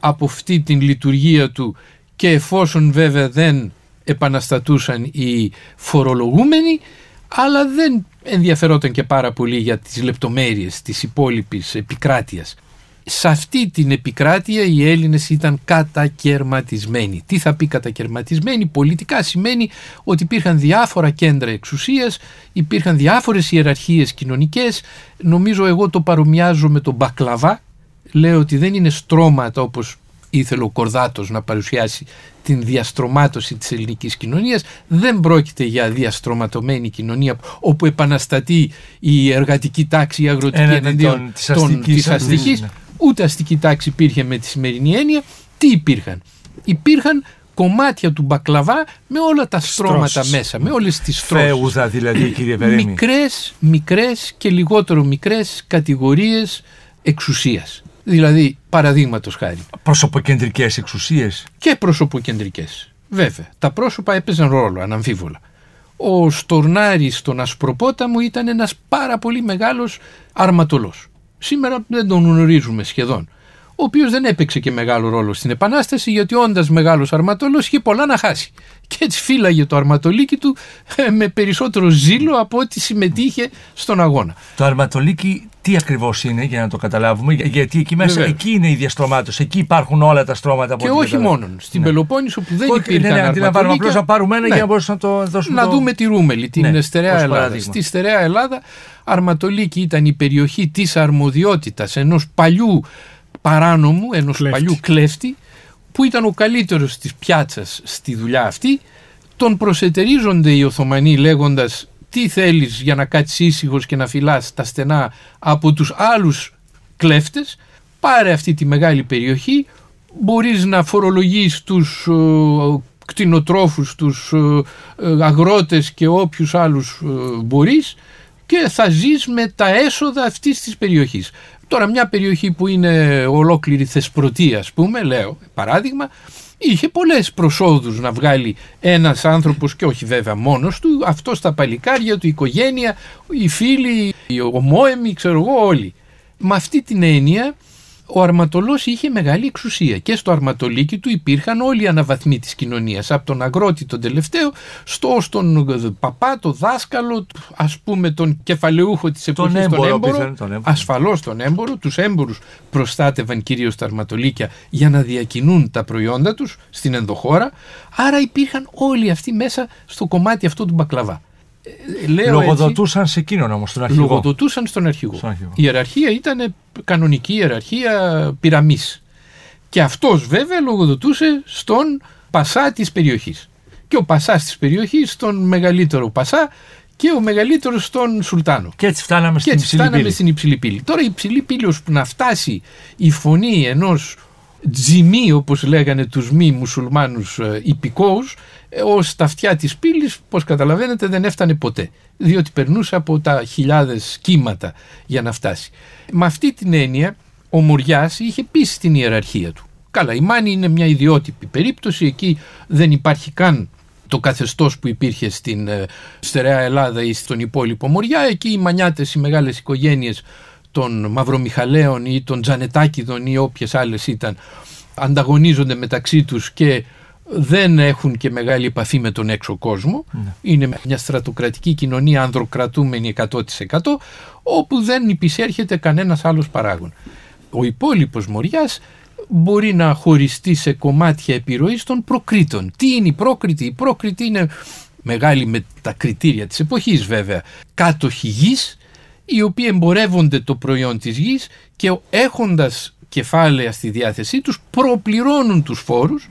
από αυτή την λειτουργία του και εφόσον βέβαια δεν επαναστατούσαν οι φορολογούμενοι, αλλά δεν ενδιαφερόταν και πάρα πολύ για τις λεπτομέρειες της υπόλοιπης επικράτειας. Σε αυτή την επικράτεια οι Έλληνες ήταν κατακαιρματισμένοι. Τι θα πει κατακαιρματισμένοι, πολιτικά σημαίνει ότι υπήρχαν διάφορα κέντρα εξουσίας, υπήρχαν διάφορες ιεραρχίες κοινωνικές, νομίζω εγώ το παρομοιάζω με τον μπακλαβά, λέω ότι δεν είναι στρώματα όπως ήθελε ο Κορδάτος να παρουσιάσει την διαστρωμάτωση της ελληνικής κοινωνίας. Δεν πρόκειται για διαστρωματωμένη κοινωνία όπου επαναστατεί η εργατική τάξη, η αγροτική εναντίον της αστικής, αστικής ναι. ούτε αστική τάξη υπήρχε με τη σημερινή έννοια. Τι υπήρχαν; Υπήρχαν κομμάτια του μπακλαβά με όλα τα στρώματα μέσα, με όλες τις στρώσεις. Φέουδα δηλαδή κύριε Βερέμι. Μικρές, μικρές και λιγότερο μικρές κατηγορίες εξουσίας. Δηλαδή, παραδείγματος χάρη. Προσωποκεντρικές εξουσίες. Και προσωποκεντρικές. Βέβαια. Τα πρόσωπα έπαιζαν ρόλο, αναμφίβολα. Ο Στορνάρης στον Ασπροπόταμο ήταν ένας πάρα πολύ μεγάλος αρματολός. Σήμερα δεν τον γνωρίζουμε σχεδόν. Ο οποίος δεν έπαιξε και μεγάλο ρόλο στην Επανάσταση, γιατί όντας μεγάλος αρματολός είχε πολλά να χάσει και έτσι φύλαγε το αρματολίκι του ε, με περισσότερο ζήλο από ό,τι συμμετείχε στον αγώνα. Το αρματολίκι τι ακριβώς είναι για να το καταλάβουμε, γιατί εκεί μέσα εκεί είναι η διαστρωμάτωση, εκεί υπάρχουν όλα τα στρώματα από Και όχι μόνο. Στην ναι. Πελοπόννησο που δεν υπήρχε. Ναι, ναι, αντί να πάρουμε απλώς να πάρουμε ένα ναι. για να μπορούσαμε να το δώσουμε. Να δούμε τη Ρούμελη, την ναι, στερεά Ελλάδα. Στη στερεά Ελλάδα, Αρματολίκη ήταν η περιοχή της αρμοδιότητας ενός παλιού παράνομου, ενός παλιού κλέφτη, που ήταν ο καλύτερος της πιάτσας στη δουλειά αυτή, τον προσετερίζονται οι Οθωμανοί λέγοντας τι θέλεις για να κάτσεις ήσυχος και να φυλάς τα στενά από τους άλλους κλέφτες, πάρε αυτή τη μεγάλη περιοχή, μπορείς να φορολογείς τους ε, κτηνοτρόφους, τους ε, ε, αγρότες και όποιους άλλους ε, μπορείς και θα ζεις με τα έσοδα αυτής της περιοχής. Τώρα μια περιοχή που είναι ολόκληρη θεσπρωτή ας πούμε, λέω παράδειγμα, είχε πολλές προσόδους να βγάλει ένας άνθρωπος και όχι βέβαια μόνος του, αυτό στα παλικάρια του, η οικογένεια, οι φίλοι, οι ομόεμοι, ξέρω εγώ όλοι. Με αυτή την έννοια ο Αρματολός είχε μεγάλη εξουσία και στο αρματολίκι του υπήρχαν όλοι οι αναβαθμοί της κοινωνίας από τον αγρότη τον τελευταίο στο στον παπά, το δάσκαλο ας πούμε τον κεφαλαιούχο της εποχής τον έμπορο, τον έμπορο, τον έμπορο. ασφαλώς τον έμπορο. Τους έμπορους προστάτευαν κυρίως τα αρματολίκια για να διακινούν τα προϊόντα τους στην ενδοχώρα. Άρα υπήρχαν όλοι αυτοί μέσα στο κομμάτι αυτό του μπακλαβά Λέω Λογοδοτούσαν έτσι, σε εκείνον όμως, στον αρχηγό. Λογοδοτούσαν στον αρχηγό. Στον αρχηγό. Η ιεραρχία ήταν κανονική ιεραρχία πυραμής. Και αυτός βέβαια λογοδοτούσε στον Πασά της περιοχής. Και ο Πασάς της περιοχής στον μεγαλύτερο Πασά και ο μεγαλύτερος στον Σουλτάνο. Και έτσι φτάναμε στην, έτσι φτάναμε πύλη. στην υψηλή πύλη. Τώρα η υψηλή πύλη ώσπου να φτάσει η φωνή ενός τζιμί όπως λέγανε τους μη μουσουλμάνους ε, υπηκόους ε, ως τα αυτιά της πύλης, πως καταλαβαίνετε δεν έφτανε ποτέ διότι περνούσε από τα χιλιάδες κύματα για να φτάσει. Με αυτή την έννοια ο Μουριάς είχε πει στην ιεραρχία του. Καλά η Μάνη είναι μια ιδιότυπη περίπτωση, εκεί δεν υπάρχει καν το καθεστώς που υπήρχε στην ε, στερεά Ελλάδα ή στον υπόλοιπο Μοριά, εκεί οι μανιάτες, οι μεγάλες οικογένειες των Μαυρομιχαλαίων ή των Τζανετάκηδων ή όποιες άλλες ήταν ανταγωνίζονται μεταξύ τους και δεν έχουν και μεγάλη επαφή με τον έξω κόσμο. Είναι μια στρατοκρατική κοινωνία ανδροκρατούμενη 100% όπου δεν υπησέρχεται κανένας άλλος παράγων. Ο υπόλοιπος Μοριάς μπορεί να χωριστεί σε κομμάτια επιρροής των προκρήτων. Τι είναι η πρόκριτη; Η πρόκριτη είναι μεγάλη με τα κριτήρια της εποχής βέβαια. Κάτοχοι γης οι οποίοι εμπορεύονται το προϊόν της γης και έχοντας κεφάλαια στη διάθεσή τους προπληρώνουν τους φόρους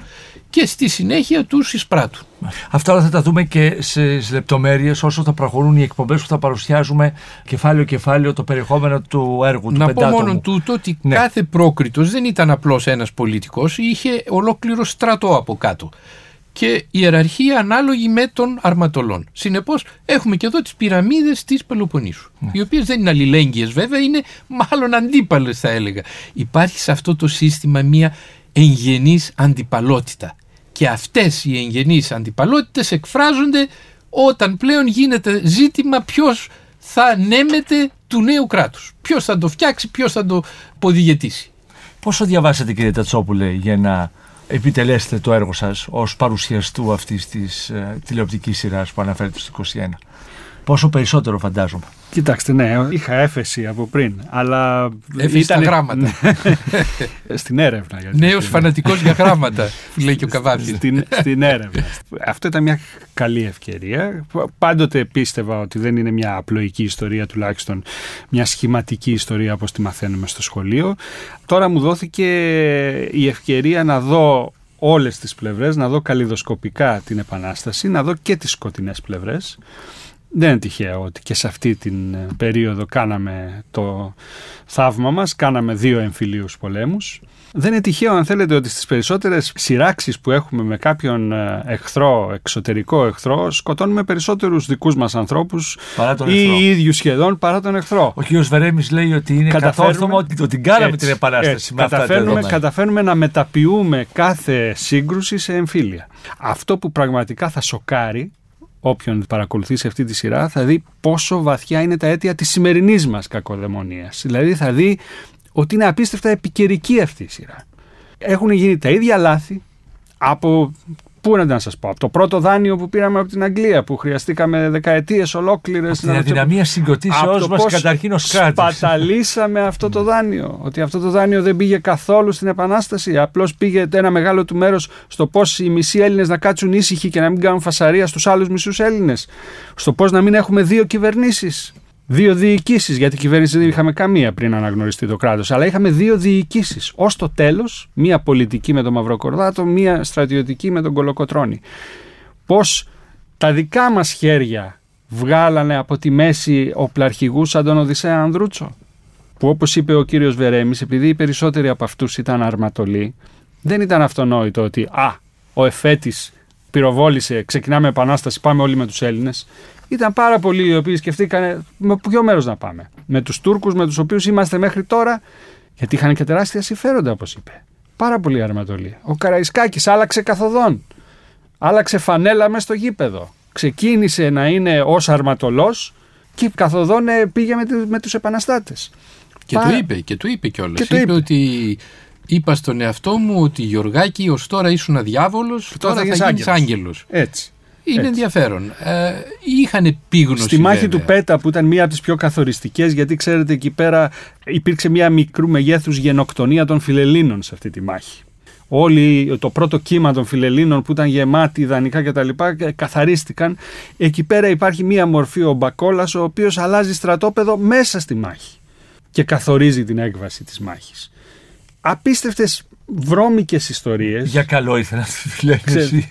και στη συνέχεια τους εισπράττουν. Αυτά όλα θα τα δούμε και σε λεπτομέρειες όσο θα προχωρούν οι εκπομπές που θα παρουσιάζουμε κεφάλαιο-κεφάλαιο το περιεχόμενο του έργου Να του πω μόνο τούτο ότι Ναι. κάθε πρόκριτος δεν ήταν απλώς ένας πολιτικός, είχε ολόκληρο στρατό από κάτω και ιεραρχία ανάλογη με των αρματολών. Συνεπώς έχουμε και εδώ τις πυραμίδες της Πελοποννήσου, οι οποίες δεν είναι αλληλέγγυες βέβαια, είναι μάλλον αντίπαλες θα έλεγα. Υπάρχει σε αυτό το σύστημα μια εγγενής αντιπαλότητα και αυτές οι εγγενείς αντιπαλότητες εκφράζονται όταν πλέον γίνεται ζήτημα ποιος θα ανέμεται του νέου κράτους. Ποιος θα το φτιάξει, ποιος θα το ποδηγετήσει. Πόσο διαβάσατε κύριε Τατσόπουλε για να επιτελέσετε το έργο σας ως παρουσιαστού αυτής της ε, τηλεοπτικής σειράς που αναφέρεται στο 21. Πόσο περισσότερο φαντάζομαι. Κοιτάξτε, ναι, είχα έφεση από πριν, αλλά. Έφεση στα γράμματα. στην έρευνα. γιατί- Νέος φανατικός για γράμματα, λέει και ο Καβάπης. στην, στην έρευνα. Αυτό ήταν μια καλή ευκαιρία. Πάντοτε πίστευα ότι δεν είναι μια απλοϊκή ιστορία, τουλάχιστον μια σχηματική ιστορία όπως τη μαθαίνουμε στο σχολείο. Τώρα μου δόθηκε η ευκαιρία να δω όλες τις πλευρές, να δω καλλιδοσκοπικά την Επανάσταση, να δω και τις σκοτεινές πλευρές. Δεν είναι τυχαίο ότι και σε αυτή την ε, περίοδο κάναμε το θαύμα μας, κάναμε δύο εμφυλίους πολέμους. Δεν είναι τυχαίο αν θέλετε ότι στις περισσότερες σειράξεις που έχουμε με κάποιον ε, εχθρό, εξωτερικό εχθρό, σκοτώνουμε περισσότερους δικούς μας ανθρώπους Παρά τον ή εχθρό. ίδιους σχεδόν παρά τον εχθρό. Ο κ. Βερέμης λέει ότι είναι κατόρθωμα ότι, ότι κάναμε Έτσι, την επανάσταση έτσι. με αυτά τα καταφέρνουμε, δεδομένα. καταφέρνουμε να μεταποιούμε κάθε σύγκρουση σε εμφύλια. Αυτό που πραγματικά θα σοκάρει όποιον παρακολουθήσει αυτή τη σειρά θα δει πόσο βαθιά είναι τα αίτια της σημερινής μας κακοδαιμονίας. Δηλαδή θα δει ότι είναι απίστευτα επικαιρική αυτή η σειρά. Έχουν γίνει τα ίδια λάθη από... Πού να σας πω, από το πρώτο δάνειο που πήραμε από την Αγγλία, που χρειαστήκαμε δεκαετίες ολόκληρες. Την αδυναμία συγκροτήσεώς μας καταρχήν ως κράτος. Σπαταλήσαμε αυτό το δάνειο. Ότι αυτό το δάνειο δεν πήγε καθόλου στην Επανάσταση. Απλώς πήγε ένα μεγάλο του μέρος στο πώς οι μισοί Έλληνες να κάτσουν ήσυχοι και να μην κάνουν φασαρία στους άλλους μισούς Έλληνες. Στο πώς να μην έχουμε δύο κυβερνήσεις. Δύο διοικήσεις, γιατί κυβέρνηση δεν είχαμε καμία πριν αναγνωριστεί το κράτος. Αλλά είχαμε δύο διοικήσεις. Ω το τέλος, μία πολιτική με τον Μαυροκορδάτο, μία στρατιωτική με τον Κολοκοτρώνη. Πώς τα δικά μας χέρια βγάλανε από τη μέση οπλαρχηγούς σαν τον Οδυσσέα Ανδρούτσο. Που όπως είπε ο κύριος Βερέμης, επειδή οι περισσότεροι από αυτούς ήταν αρματολοί, δεν ήταν αυτονόητο ότι «Α, ο εφέτης πυροβόλησε, ξεκινάμε επανάσταση, πάμε όλοι με τους Έλληνες». Ήταν πάρα πολλοί οι οποίοι σκεφτήκανε με ποιο μέρος να πάμε. Με τους Τούρκους με τους οποίους είμαστε μέχρι τώρα, γιατί είχαν και τεράστια συμφέροντα όπως είπε. Πάρα πολλοί αρματολοί. Ο Καραϊσκάκης άλλαξε καθοδόν. Άλλαξε φανέλα μέσα στο γήπεδο. Ξεκίνησε να είναι ως αρματολός και καθοδόν ε, πήγε με, του- με τους επαναστάτες. Και Πάρα- του είπε, και του είπε κιόλας. Και το είπε, είπε. ότι είπα στον εαυτό μου ότι Γιωργάκη ως τώρα ήσουν αδιάβολος, τώρα θα γίνεις γίνεις άγγελος. άγγελος. Έτσι. Είναι Έτσι. ενδιαφέρον. Ε, είχαν επίγνωση. Στη μάχη βέβαια. του Πέτα που ήταν μία από τις πιο καθοριστικές γιατί ξέρετε εκεί πέρα υπήρξε μία μικρού μεγέθους γενοκτονία των φιλελλήνων σε αυτή τη μάχη. Όλοι το πρώτο κύμα των φιλελλήνων που ήταν γεμάτοι ιδανικά κτλ. καθαρίστηκαν. Εκεί πέρα υπάρχει μία μορφή ο Μπακόλας ο οποίος αλλάζει στρατόπεδο μέσα στη μάχη και καθορίζει την έκβαση της μάχης. Απίστευτες βρώμικες ιστορίες. Για καλό ήθελα να τη φιλέξει. Ξέρετε.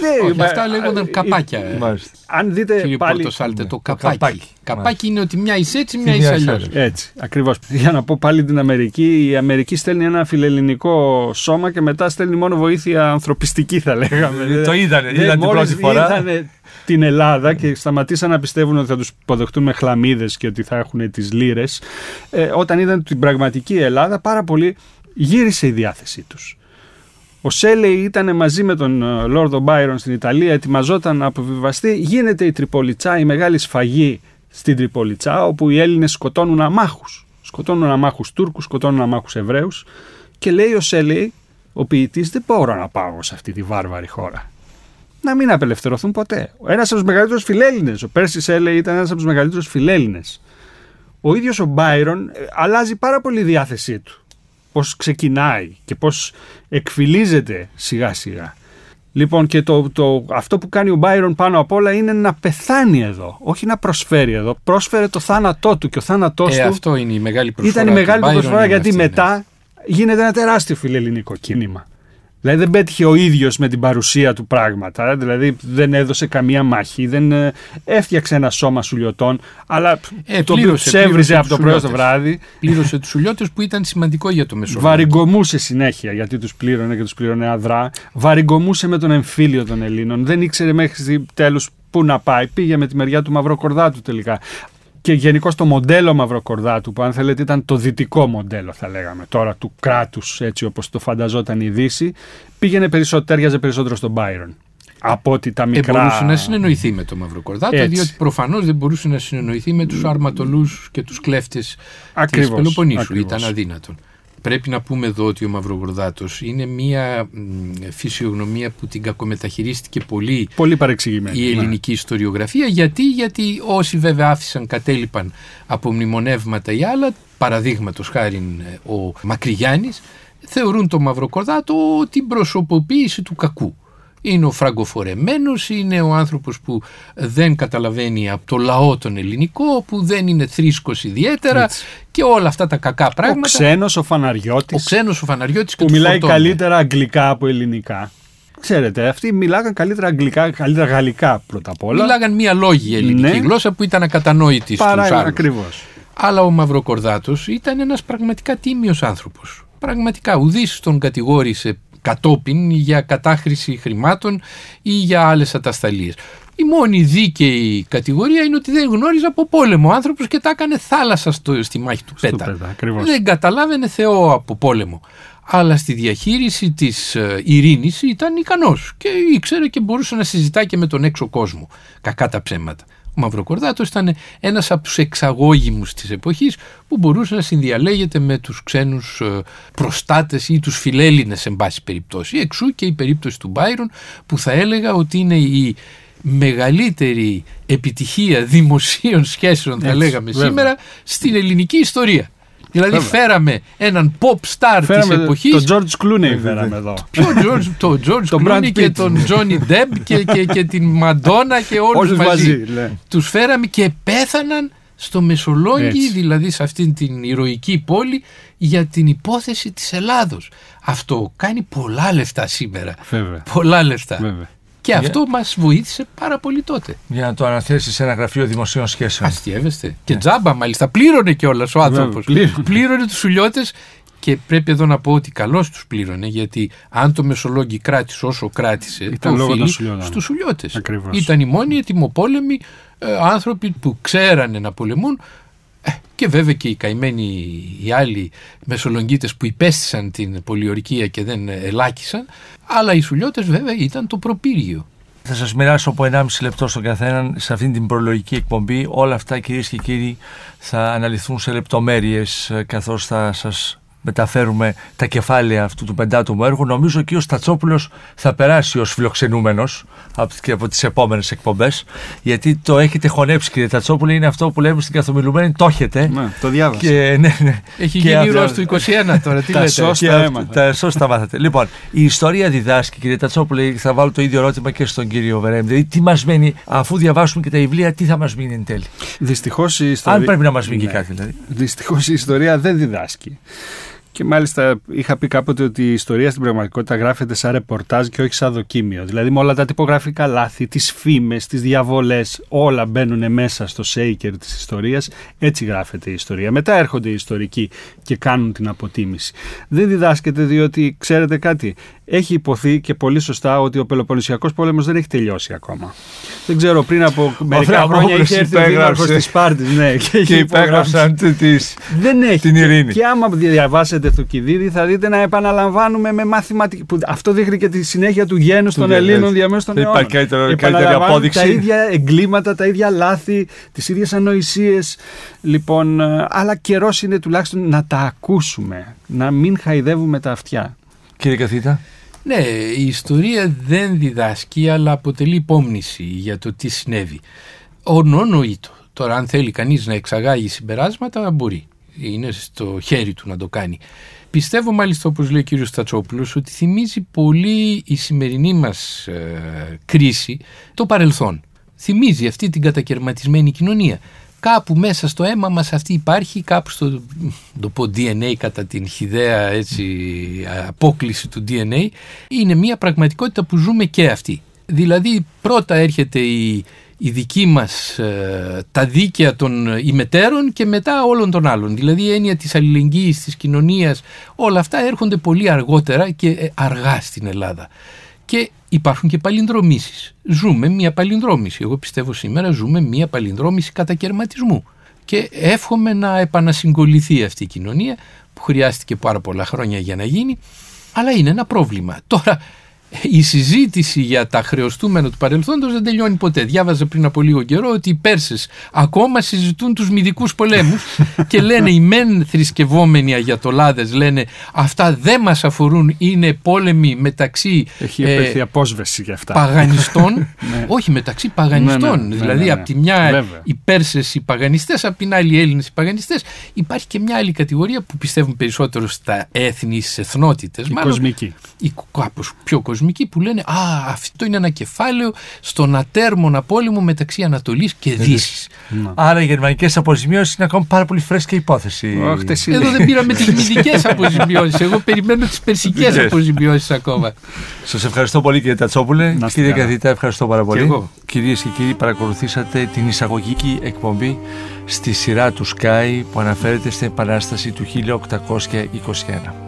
Ναι, Όχι, μα- αυτά λέγονταν ε, καπάκια. ε. Μάλιστα. Αν δείτε Κύριε πάλι... Πορτοσάλτε, το το καπάκι. καπάκι. Καπάκι είναι ότι μια είσαι έτσι, μια Μια είσαι είσαι αλλιώς. αλλιώς. Έτσι, ακριβώς. Για να πω πάλι την Αμερική, η Αμερική στέλνει ένα φιλελληνικό σώμα και μετά στέλνει μόνο βοήθεια ανθρωπιστική, θα λέγαμε. Ε, το είδανε, Δεν- είδαν την μόλις πρώτη φορά. είδανε την Ελλάδα και σταματήσαν να πιστεύουν ότι θα τους υποδεχτούν με χλαμίδες και ότι θα έχουν τις λύρες. Ε, όταν είδαν την πραγματική Ελλάδα, πάρα πολύ γύρισε η διάθεσή τους. Ο Σέλεϊ ήταν μαζί με τον ε, Λόρδο Μπάιρον στην Ιταλία, ετοιμαζόταν να αποβιβαστεί. Γίνεται η Τριπολιτσά, η μεγάλη σφαγή στην Τριπολιτσά, όπου οι Έλληνες σκοτώνουν αμάχους. Σκοτώνουν αμάχους Τούρκους, σκοτώνουν αμάχους Εβραίους. Και λέει ο Σέλεϊ ο ποιητής δεν μπορώ να πάω σε αυτή τη βάρβαρη χώρα. Να μην απελευθερωθούν ποτέ. Ένας από τους μεγαλύτερους φιλέλληνες. Ο Πέρσι Σέλε ήταν ένας από τους μεγαλύτερους φιλέλληνες. Ο ίδιος ο Μπάιρον ε, αλλάζει πάρα πολύ η διάθεσή του. Πώς ξεκινάει και πώς εκφυλίζεται σιγά σιγά. Λοιπόν, και το, το, αυτό που κάνει ο Μπάιρον πάνω απ' όλα είναι να πεθάνει εδώ, όχι να προσφέρει εδώ. Πρόσφερε το θάνατό του και ο θάνατός Ε, του αυτό είναι η μεγάλη προσφορά. ήταν η μεγάλη του του Byron προσφορά είναι γιατί αυτή, ναι. μετά γίνεται ένα τεράστιο φιλελληνικό κίνημα. Δηλαδή δεν πέτυχε ο ίδιος με την παρουσία του πράγματα, δηλαδή δεν έδωσε καμία μάχη, δεν ε, έφτιαξε ένα σώμα σουλιωτών, αλλά Ε, το οποίο πλήρωσε- ψεύριζε πλήρωσε από το τους πρωί στο σουλιώτες. βράδυ, Πλήρωσε τους σουλιώτες που ήταν σημαντικό για το Μεσόγειο. βαριγκομούσε συνέχεια γιατί τους πλήρωνε και τους πλήρωνε αδρά, βαριγκομούσε με τον εμφύλιο των Ελλήνων, δεν ήξερε μέχρι τέλους πού να πάει, πήγε με τη μεριά του Μαυροκορδάτου τελικά. Και γενικώς το μοντέλο Μαυροκορδάτου, που αν θέλετε ήταν το δυτικό μοντέλο, θα λέγαμε τώρα, του κράτους έτσι όπως το φανταζόταν η Δύση, πήγαινε περισσότερο, τέριαζε περισσότερο στον Byron. Από ότι τα Ε, μικρά. μπορούσε να συνεννοηθεί με τον Μαυροκορδάτο, Έτσι. διότι προφανώς δεν μπορούσε να συνεννοηθεί με τους αρματολούς και τους κλέφτες της Ακριβώς, Πελοποννήσου. ακριβώς. Ήταν αδύνατον. Πρέπει να πούμε εδώ ότι ο Μαυροκορδάτος είναι μια μ, φυσιογνωμία που την κακομεταχειρίστηκε πολύ Πολύ παρεξηγημένη. η ναι. ελληνική ιστοριογραφία. Γιατί, γιατί όσοι βέβαια άφησαν, κατέλειπαν από μνημονεύματα ή άλλα, παραδείγματος χάρη ε, ο Μακρυγιάννης, θεωρούν το Μαυροκορδάτο την προσωποποίηση του κακού. Είναι ο φραγκοφορεμένος, είναι ο άνθρωπος που δεν καταλαβαίνει από το λαό τον ελληνικό, που δεν είναι θρήσκος ιδιαίτερα Έτσι. και όλα αυτά τα κακά Ο πράγματα. ξένος, ο Φαναριώτης. Ο ξένος ο Φαναριώτης και που του μιλάει φορτώνει. καλύτερα αγγλικά από ελληνικά. Ξέρετε, αυτοί μιλάγαν καλύτερα αγγλικά, καλύτερα γαλλικά πρώτα απ' όλα. Μιλάγαν μία λόγια ελληνική Ναι. γλώσσα που ήταν ακατανόητη στους Παρά άλλους. ακριβώς. Αλλά ο Μαυροκορδάτος ήταν ένας πραγματικά τίμιος άνθρωπος. Πραγματικά ουδής τον κατηγόρησε κατόπιν για κατάχρηση χρημάτων ή για άλλες ατασταλίες. Η μόνη δίκαιη κατηγορία είναι ότι δεν γνώριζε από πόλεμο ο άνθρωπος και τα έκανε θάλασσα στο, στη μάχη του Στο Πέτα. Πέτα, ακριβώς. δεν καταλάβαινε Θεό από πόλεμο. Αλλά στη διαχείριση της ε, ειρήνης ήταν ικανός και ήξερε και μπορούσε να συζητάει και με τον έξω κόσμο. Κακά τα ψέματα. Ο Μαυροκορδάτος ήταν ένας από τους εξαγώγημους της εποχής που μπορούσε να συνδιαλέγεται με τους ξένους ε, προστάτες ή τους φιλέλληνες εν πάση περιπτώσει. Εξού και η περίπτωση του Μπάιρον που θα έλεγα ότι είναι η μεγαλύτερη επιτυχία δημοσίων σχέσεων θα Έτσι, λέγαμε βέβαια. σήμερα στην ελληνική ιστορία. Δηλαδή Βέβαια. φέραμε έναν pop star της Φέραμε εποχής τον George Clooney φέραμε εδώ. Ποιο George, το George Τον Clooney Brad και Pitt. τον Johnny Depp και, και, και την Μαντόνα και όλους Όλους μαζί. μαζί, ναι. Τους φέραμε και πέθαναν στο Μεσολόγγι, Έτσι. δηλαδή σε αυτήν την ηρωική πόλη για την υπόθεση της Ελλάδος. Αυτό κάνει πολλά λεφτά σήμερα. Βέβαια. Πολλά λεφτά. Βέβαια. Και αυτό μας βοήθησε πάρα πολύ τότε. Για να το αναθέσεις σε ένα γραφείο δημοσίων σχέσεων. Αστείευεστε. Και τζάμπα μάλιστα. Πλήρωνε κιόλας ο άνθρωπος. πλήρωνε. Πλήρωνε τους σουλιώτε και πρέπει εδώ να πω ότι καλώς τους πλήρωνε γιατί αν το Μεσολόγγι κράτησε όσο κράτησε. Ήταν το λόγω των οφείλει σουλιώτων. Στους σουλιώτες. Ακριβώς. Ήταν οι μόνοι ετοιμοπόλεμοι ε, άνθρωποι που ξέρανε να πολεμούν ε, και βέβαια και οι καημένοι οι άλλοι μεσολογγίτες που υπέστησαν την πολιορκία και δεν ελάκησαν αλλά οι σουλιώτες βέβαια ήταν το προπύργιο. Θα σας μοιράσω από 1,5 λεπτό στον καθέναν σε αυτήν την προλογική εκπομπή. Όλα αυτά κυρίες και κύριοι θα αναλυθούν σε λεπτομέρειες ε, καθώς θα σας μεταφέρουμε τα κεφάλαια αυτού του πεντάτομου έργου. Νομίζω και ο Στατσόπουλος θα περάσει ως φιλοξενούμενος από, και από τις επόμενες εκπομπές γιατί το έχετε χωνέψει κύριε Τατσόπουλο είναι αυτό που λέμε στην καθομιλουμένη το έχετε Ναι, το διάβασα. και, ναι, ναι. Έχει Και γίνει αυτά- ροζ του 21 τώρα, τι Τα λέτε; σώστα και αυ- έμαθα. Τα σώστα μάθατε. Λοιπόν, η ιστορία διδάσκει, κύριε Τατσόπουλε, θα βάλω το ίδιο ερώτημα και στον κύριο Βερέμ. Δηλαδή, τι μας μένει, αφού διαβάσουμε και τα βιβλία, τι θα μας μείνει εν τέλει; Δυστυχώς η ιστορία. Αν πρέπει να μας μείνει Ναι. και κάτι, δηλαδή. Δυστυχώς η ιστορία δεν διδάσκει. Και μάλιστα είχα πει κάποτε ότι η ιστορία στην πραγματικότητα γράφεται σαν ρεπορτάζ και όχι σαν δοκίμιο. Δηλαδή με όλα τα τυπογραφικά λάθη, τις φήμες, τις διαβολές, όλα μπαίνουν μέσα στο σέικερ της ιστορίας. Έτσι γράφεται η ιστορία. Μετά έρχονται οι ιστορικοί και κάνουν την αποτίμηση. Δεν διδάσκεται διότι, ξέρετε κάτι, έχει υποθεί και πολύ σωστά ότι ο Πελοποννησιακός πόλεμος δεν έχει τελειώσει ακόμα. Δεν ξέρω, πριν από μερικά χρόνια Αβραμόπουλος είχε έρθει ο υπέγραψε. δήμαρχος της Σπάρτης ναι, και, Και είχε υπογράψει. υπέγραψαν τη. Δεν έχει. την Και- ειρήνη. Και, άμα διαβάσετε Θουκυδίδη θα δείτε να επαναλαμβάνουμε με μαθηματική. Που αυτό δείχνει και τη συνέχεια του γένους των γένους. Ελλήνων διαμέσου των Δεν αιώνων. υπάρχει καλύτερο- καλύτερη Επαναλαμβάνουν απόδειξη. Τα ίδια εγκλήματα, τα ίδια λάθη, τις ίδιες ανοησίες. Λοιπόν, ε, αλλά καιρός είναι τουλάχιστον να τα ακούσουμε. Να μην χαϊδεύουμε τα αυτιά. κύριε καθήτα. Ναι, η ιστορία δεν διδάσκει αλλά αποτελεί υπόμνηση για το τι συνέβη. Ονονοήτο. Τώρα αν θέλει κανείς να εξαγάγει συμπεράσματα μπορεί. Είναι στο χέρι του να το κάνει. Πιστεύω μάλιστα όπως λέει ο κύριος Στατσόπουλος ότι θυμίζει πολύ η σημερινή μας ε, κρίση το παρελθόν. Θυμίζει αυτή την κατακαιρματισμένη κοινωνία. Κάπου μέσα στο αίμα μας αυτή υπάρχει, κάπου στο το πω DNA κατά την χιδαία έτσι, απόκληση του DNA, είναι μια πραγματικότητα που ζούμε και αυτή. Δηλαδή πρώτα έρχεται η, η δική μας ε, τα δίκαια των ημετέρων και μετά όλων των άλλων. Δηλαδή η έννοια της αλληλεγγύης, της κοινωνίας, όλα αυτά έρχονται πολύ αργότερα και ε, αργά στην Ελλάδα. Και υπάρχουν και παλινδρομήσεις. Ζούμε μια παλινδρόμηση. Εγώ πιστεύω σήμερα ζούμε μια παλινδρόμηση κατακαιρματισμού. Και εύχομαι να επανασυγκοληθεί αυτή η κοινωνία που χρειάστηκε πάρα πολλά χρόνια για να γίνει. Αλλά είναι ένα πρόβλημα. Τώρα η συζήτηση για τα χρεωστούμενα του παρελθόντος δεν τελειώνει ποτέ. Διάβαζα πριν από λίγο καιρό ότι οι Πέρσες ακόμα συζητούν τους μυδικούς πολέμους και λένε οι μεν θρησκευόμενοι αγιατολάδες λένε αυτά δεν μας αφορούν, είναι πόλεμοι μεταξύ Έχει ε, απόσβεση για αυτά. παγανιστών, Ναι. όχι μεταξύ παγανιστών. Ναι, ναι, ναι, δηλαδή ναι, ναι. από τη μια Βέβαια. οι Πέρσες οι παγανιστές, από την άλλη οι Έλληνες οι παγανιστές. Υπάρχει και μια άλλη κατηγορία που πιστεύουν περισσότερο στα έθνη, στις εθνότητες. Η μάλλον, κοσμική. ή κάπως πιο κοσμικοί που λένε «Α, αυτό είναι ένα κεφάλαιο στον ατέρμονα πόλεμο μεταξύ Ανατολής και Δύσης». Ναι. Άρα οι γερμανικές αποζημιώσεις είναι ακόμα πάρα πολύ φρέσκια υπόθεση. Αχ, τες εσύ. Εδώ δεν πήραμε τις μυδικές αποζημιώσεις. Εγώ περιμένω τις περσικές Μυδικές. αποζημιώσεις ακόμα. Σας ευχαριστώ πολύ κύριε Τατσόπουλε. Να είστε Κύριε καλά. καθηγητά, ευχαριστώ πάρα πολύ. εγώ. Κυρίες και κύριοι, παρακολουθήσατε την εισαγωγική εκπομπή στη σειρά του Sky που αναφέρεται στην Επανάσταση του 1821.